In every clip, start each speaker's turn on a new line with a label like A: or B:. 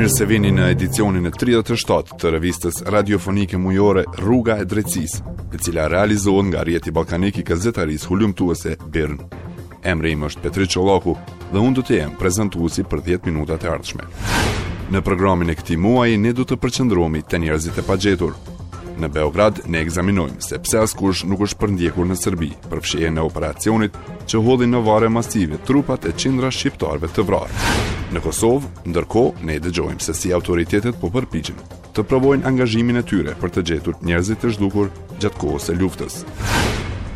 A: Mirë se vini në edicionin e 37 të revistës radiofonike mujore Rruga e Drejtësisë, e cila realizohet nga rrjeti ballkanik i gazetarisë hulumtuese Birn. Emri im është Petrit Çollaku dhe unë do të jem prezantuesi për 10 minutat e ardhshme. Në programin e këtij muaji ne do të përqendrohemi te njerëzit e pagjetur. Në Beograd ne ekzaminojmë se pse askush nuk është përndjekur në Serbi, për fshehjen e operacionit që hodhin në varre masive trupat e qindra shqiptarëve të vrarë. Në Kosovë, ndërkohë, ne dëgjojmë se si autoritetet po përpiqen të provojnë angazhimin e tyre për të gjetur njerëzit e zhdukur gjatë kohës së luftës.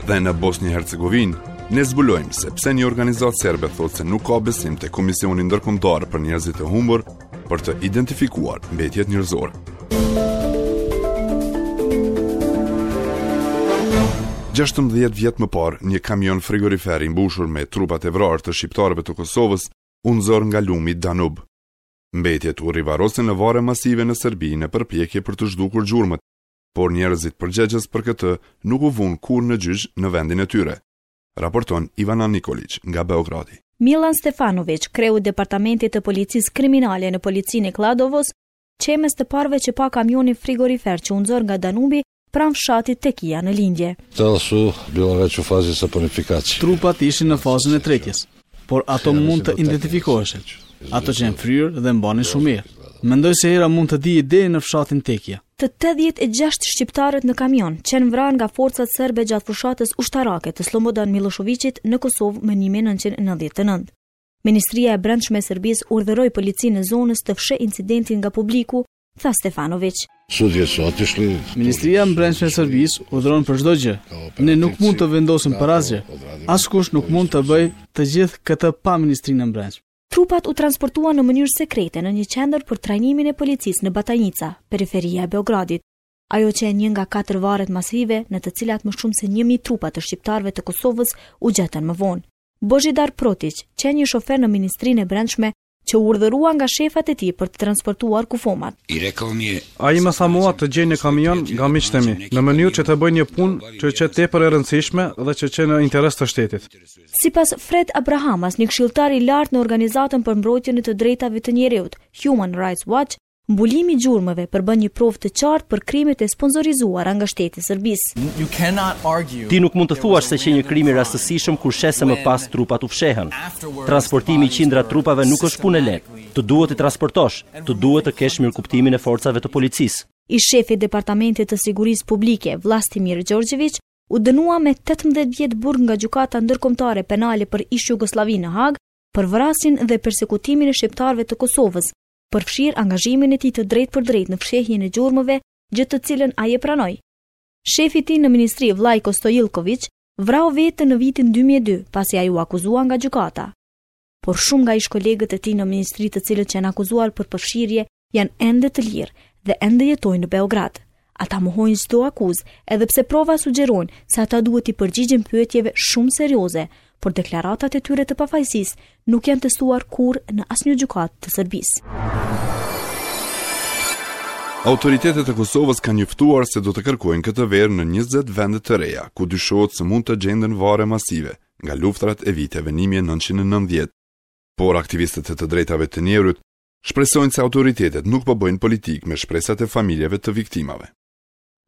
A: Dhe në Bosnjë-Hercegovinë, ne zbulojmë se pse një organizatë serbe thotë se nuk ka besim te Komisioni Ndërkombëtar për Njerëzit e Humbur për të identifikuar mbetjet njerëzore. Gjashtëmbëdhjetë vjet më parë, një kamion frigorifer i mbushur me trupat e vrarë të shqiptarëve të Kosovës u nxor nga lumi Danub. Mbetjet u rivarrosën në varre masive në Serbi në përpjekje për të zhdukur gjurmët, por njerëzit përgjegjës për këtë nuk u vunë kurrë në gjyq në vendin e tyre, raporton Ivana Nikoliq nga Beogradi.
B: Milan Stefanoviq, kreu i Departamentit të Policisë Kriminale në Policinë e Kladovos, qe mes të parëve që pa kamionin frigorifer që u nxor nga Danubi pranë fshatit Tekia në lindje.
C: Telsu, Bjellave Qufazis e Ponifikaci.
D: Trupat ishin në fazën e tretjes, por ato mund të identifikoheshin. Ato qenë fryrë dhe mbanin shumë erë. Mendoj se era mund të ndihej deri në fshatin Tekia.
B: Të 86 shqiptarët në kamion qenë vrarë nga forcat serbe gjatë fushatës ushtarake të Slobodan Millosheviqit në Kosovë më 1999. Ministria e Brendshme e Serbisë urdhëroi policinë e zonës të fshehë incidentin nga publiku tha
C: Stefanoviq.
D: Ministria e Mbrendshme e Serbisë urdhëron për çdo gjë. Ne nuk mund të vendosim për asgjë. Askush nuk mund të bëjë të gjithë këtë pa Ministrinë e Mbrendshme.
B: Trupat u transportuan në mënyrë sekrete në një qendër për trajnimin e policisë në Batajnica, periferia e Beogradit. Ajo qe një nga katër varret masive në të cilat më shumë se 1000 trupa të shqiptarëve të Kosovës u gjetën më vonë. Bozhidar Protiq, qe një shofer në Ministrinë e Brendshme, që u urdhërua nga shefat e tij për të transportuar kufomat.
E: Ai më tha mua të gjej një kamion nga miqtë e mi, në mënyrë që të bëj një punë që qe tepër e rëndësishme dhe që qe në interes të shtetit.
B: Sipas Fred Abrahams, një këshilltar i lartë në Organizatën për Mbrojtjen e të Drejtave të Njeriut, Human Rights Watch, Mbulimi i gjurmëve përbën një provë të qartë për krimet e sponsorizuara nga shteti i Serbisë.
F: Ti nuk mund të thuash se qe një krim i rastësishëm kur sheh se më pas trupat u fshehën. Transportimi i qindra trupave nuk është punë e lehtë. Të duhet t'i transportosh, të duhet të kesh mirëkuptimin e forcave të policisë.
B: Ish-shefi i Departamentit të Sigurisë Publike, Vlastimir Gjorgjeviq, u dënua me tetëmbëdhjetë vjet burg nga Gjykata Ndërkombëtare Penale për ish-Jugosllavinë në Hagë për vrasjen dhe persekutimin e shqiptarëve të Kosovës, përfshirë angazhimin e tij të drejtpërdrejtë në fshehjen e gjurmëve, gjë të cilën ai e pranoi. Shefi i tij në ministri, Vllajko Stojilkoviq, vrau veten në vitin dy mijë e dy, pasi ai u akuzua nga gjykata. Por shumë nga ish-kolegët e tij në ministri të cilët janë akuzuar për përfshirje janë ende të lirë dhe ende jetojnë në Beograd. Ata mohojnë çdo akuzë, edhe pse prova sugjerojnë se ata duhet t'i përgjigjen pyetjeve shumë serioze, por deklaratat e tyre të pafajësisë nuk janë testuar kurrë në asnjë gjykatë të Serbisë.
A: Autoritetet e Kosovës kanë njoftuar se do të kërkojnë këtë verë në 20 vende të reja, ku dyshohet se mund të gjenden varre masive nga luftrat e viteve 1990. Por aktivistët e të drejtave të njeriut Shpresojnë se autoritetet nuk po bëjnë politikë me shpresat e familjeve të viktimave.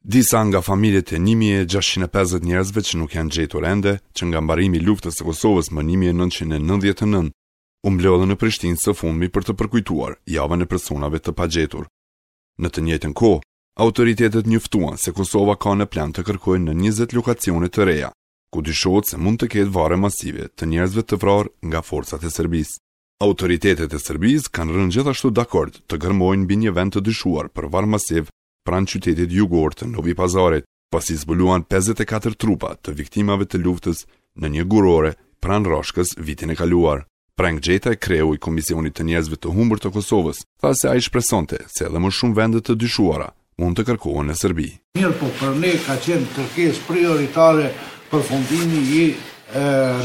A: Disa nga familjet e një mijë e gjashtëqind e pesëdhjetë njerëzve që nuk janë gjetur ende, që nga mbarimi i luftës së Kosovës më një mijë e nëntëqind e nëntëdhjetë e nëntë, u mblodhën në Prishtinë së fundmi për të përkujtuar Javën e Personave të Pagjetur. Në të njëjtën kohë, autoritetet njoftuan se Kosova ka në plan të kërkojë në njëzet lokacione të reja, ku dyshohet se mund të ketë varre masive të njerëzve të vrarë nga forcat e Serbisë. Autoritetet e Serbisë kanë rënë gjithashtu dakord të gërmojnë mbi një vend të dyshuar për varr masiv pranë qytetit jugor të Novi Pazarit, pasi zbuluan pesëdhjetë e katër trupa të viktimave të luftës në një gurore pranë Rashkës vitin e kaluar. Prenk Gjetaj, kreu i Komisionit të Njerëzve të Humbur të Kosovës, tha se ai shpresonte se edhe më shumë vende të dyshuara mund të kërkohen në Serbi.
G: Mirëpo për ne ka qenë kërkesë prioritare përfundimi i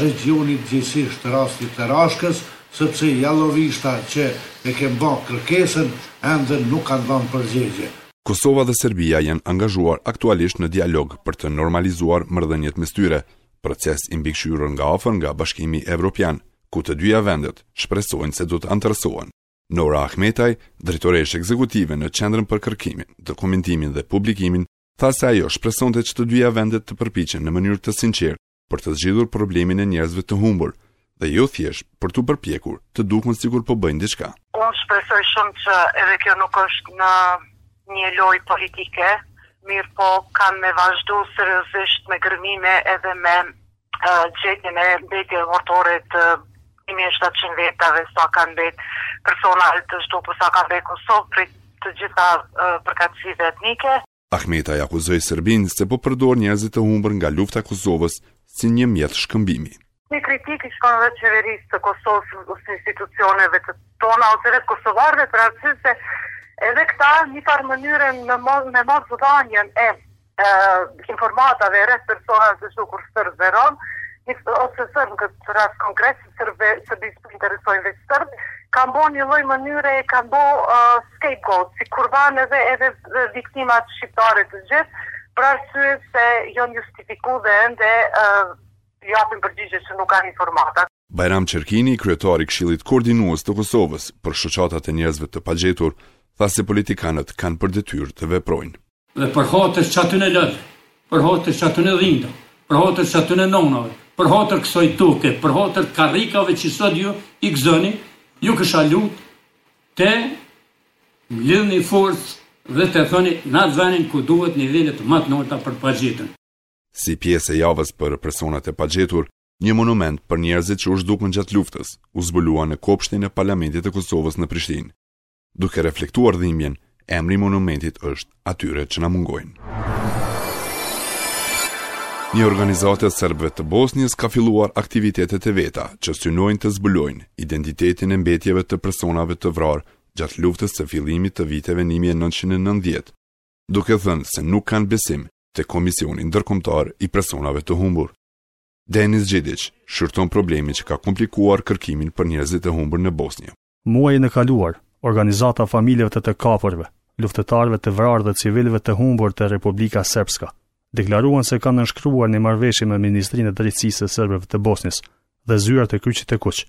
G: regjionit gjegjësisht rastit të Rashkës, sepse jallovishta që e kem ba kërkesën ende nuk kanë dhanë përgjegje.
A: Kosova dhe Serbia janë angazhuar aktualisht në dialog për të normalizuar marrëdhëniet mes tyre, proces i mbikëqyrur nga afër nga Bashkimi Evropian, ku të dyja vendet shpresojnë se do të anëtarësohen. Nora Ahmetaj, drejtoreshë ekzekutive në Qendrën për Kërkimin, Dokumentimin dhe Publikimin, tha se ajo shpresonte që të dyja vendet të përpiqen në mënyrë të sinqertë për të zgjidhur problemin e njerëzve të humbur, dhe jo thjesht për t'u përpjekur të duken sikur po bëjnë diçka.
H: Unë shpresoj shumë që edhe kjo nuk është në një lojë politike, mirëpo kanë me vazhdu seriozisht me gërmime edhe me gjetjen e mbetjeve mortore të një mijë e shtatëqind vetave sa kanë mbetë persona të zhdukura sa kanë mbetë Kosovë prej të gjitha përkatësive etnike.
A: Ahmetaj akuzoi Serbinë se po përdor njerëzit të humbur nga lufta e Kosovës si një mjet shkëmbimi.
H: Një kritikë i shkon edhe qeverisë së Kosovës ose institucioneve të tona ose vetë kosovarëve për arsye se edhe këta në një farë mënyre me mos dhënien e informatave rreth personave të zhdukur serb dhe rom, ose serb në këtë rast konkret, se Serbisë po i interesojnë veç serb, kanë bo një lloj mënyre, kanë bo uh, scapegoat, si kurban edhe edhe viktimat shqiptare të gjithë, për arsye se janë justifiku dhe ende uh, japin përgjigje që nuk kanë informata.
A: Bajram Qerkini, kryetar i Këshillit Koordinues të Kosovës për Shoqatat e Njerëzve të Pagjetur, tha se politikanët kanë për detyrë të veprojnë.
I: Dhe për hatër qatyne lotve, për hatër qatyne dhimtave, për hatër qatyne nonave, për hatër kësaj toke, për hatër karrikave që sot ju i gëzoni, ju kisha lutë të mblidhni forcë dhe të thoni n'at venin ku duhet nivelet ma t'nalta për të pagjetun.
A: Si pjesë e Javës për Personat e Pagjetur, Një monument për njerëzit që u zhdukën gjatë luftës, u zbulua në kopshtin e Parlamentit të Kosovës në Prishtinë. Duke reflektuar dhimbjen, emri i monumentit është Atyre që na mungojnë. Një organizatë e serbëve të Bosnjës ka filluar aktivitetet e veta që synojnë të zbulojnë identitetin e mbetjeve të personave të vrarë gjatë luftës së fillimit të viteve 1990, duke thënë se nuk kanë besim te Komisioni Ndërkombëtar i Personave të Humbur. Denis Xhidiq shqyrton problemin që ka komplikuar kërkimin për njerëzit e humbur në Bosnje.
J: Muajin e kaluar, Organizata e Familjeve të të Kapurve, Luftëtarëve të Vrarë dhe Civilëve të Humbur të Republika Srpska, deklaruan se kanë nënshkruar një marrëveshje me Ministrinë e Drejtësisë së Serbëve të Bosnjës dhe zyrat e Kryqit të Kuq,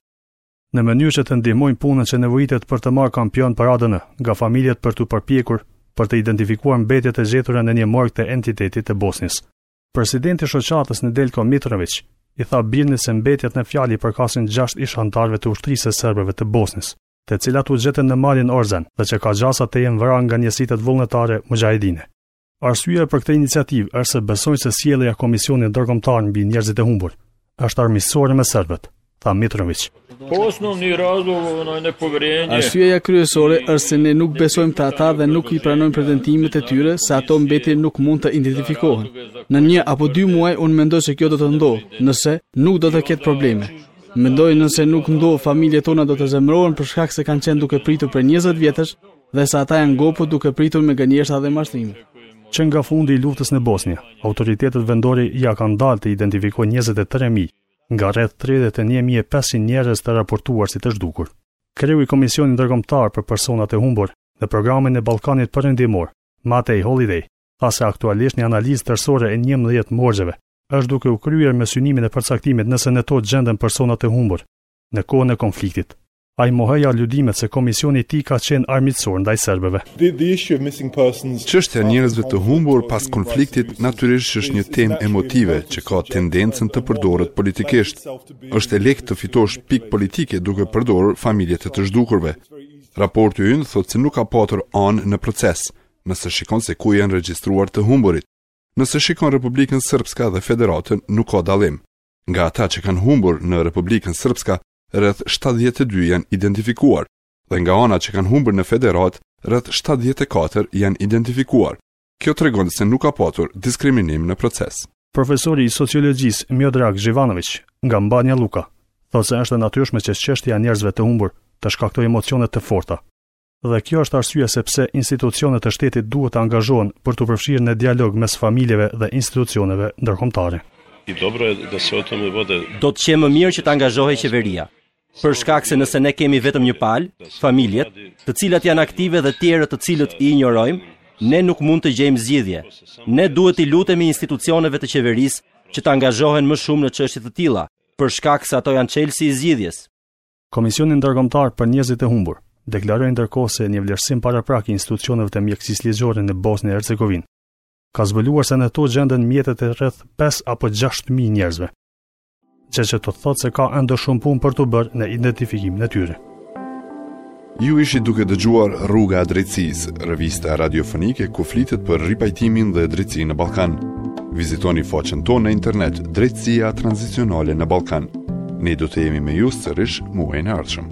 J: në mënyrë që të ndihmojnë punën që nevojitet për të marrë kampione për ADN nga familjet për t'u përpjekur për të identifikuar mbetjet e gjetura në një morg të entitetit të Bosnjës. Presidenti i shoqatës Nedeljko Mitroviq i tha BIRN-it se mbetjet në fjalë i përkasin gjashtë ish-anëtarëve të ushtrisë së serbëve të Bosnjës, të cilat u gjetën në malin Ozren dhe që ka gjasa të jenë vrarë nga njësitet vullnetare muxhahedine. Arsyeja për këtë iniciativë është se besojnë se sjellja e Komisionit Ndërkombëtar mbi Njerëzit e Humbur është armiqësore me serbët, tha Mitroviq.
K: Osnovni razlog je nepoverenje.
D: Arsyeja kryesore është se ne nuk besojmë te ata dhe nuk i pranojmë pretendimet e tyre se ato mbetje nuk mund të identifikohen. Në një apo dy muaj unë mendoj se kjo do të ndodhë, nëse nuk do të ketë probleme. Mendoj nëse nuk ndodh familjet tona do të zemrohen për shkak se kanë qenë duke pritur prej 20 vjetësh, dhe se ata janë ngopur duke pritur me gënjeshtra dhe mashtrim.
J: Që nga fundi i luftës në Bosnje, autoritetet vendore ia kanë dalë të identifikojnë njëzet e tre mijë nga rreth tridhjetë e një mijë e pesëqind njerëz të raportuar si të zhdukur. Kreu i Komisionit Ndërkombëtar për Personat e Humbur në Programin e Ballkanit Perëndimor, Matthew Holliday, tha se aktualisht një analizë tërësore e njëmbëdhjetë morgjeve është duke u kryer me synimin e përcaktimit nëse në to gjenden persona të humbur në kohën e konfliktit. Ai mohoi aludimet se komisioni i tij ka qenë armiqësor ndaj serbëve.
A: Çështja e njerëzve të humbur pas konfliktit natyrisht është një temë emotive që ka tendencën të përdoret politikisht. Është e lehtë të fitosh pikë politike duke përdorur familjet e të zhdukurve. Raporti ynë thotë se nuk ka patur anë në proces, nëse shikon se ku janë regjistruar të humburit. Nëse shikon Republikën Srpska dhe Federatën nuk ka dallim. Nga ata që kanë humbur në Republikën Srpska rreth shtatëdhjetë e dy janë identifikuar dhe nga ata që kanë humbur në federatë, rreth shtatëdhjetë e katër janë identifikuar. Kjo tregon se nuk ka patur diskriminim në proces.
J: Profesori i sociologjisë Miodrag Zhivanoviq, nga Banja Lluka, thotë se është e natyrshme që çështja e njerëzve të humbur të shkaktojë emocione të forta. Dhe kjo është arsye se pse institucionet e shtetit duhet të angazhohen për t'u përfshirë në dialog mes familjeve dhe institucioneve ndërkombëtare.
F: Do të qe më mirë që të angazhohej qeveria, për shkak se nëse ne kemi vetëm një palë, familjet, të cilat janë aktive dhe tjerët të cilët injorojnë, ne nuk mund të gjejmë zgjidhje. Ne duhet t'i lutemi institucioneve të qeverisë që të angazhohen më shumë në çështje të tilla, për shkak se ato janë çelësi i zgjidhjes.
J: Komisioni Ndërkombëtar për Njerëzit e Humbur deklaroi ndërkohë se një vlerësim paraprak i institucioneve të mjekësisë ligjore në Bosnjë e Hercegovinë ka zbuluar se në to gjenden mbetjet e rreth 5 apo 6000 njerëzve. Gjë që do të thotë se ka ende shumë punë për t'u bërë në identifikimin e tyre.
A: Ju ishit duke dëgjuar Rruga e Drejtësisë, revista radiofonike ku flitet për ripajtimin dhe drejtësinë në Ballkan. Vizitoni faqen tonë në internet Drejtësia Tranzicionale në Ballkan. Ne do të jemi me ju sërish muajin e ardhshëm.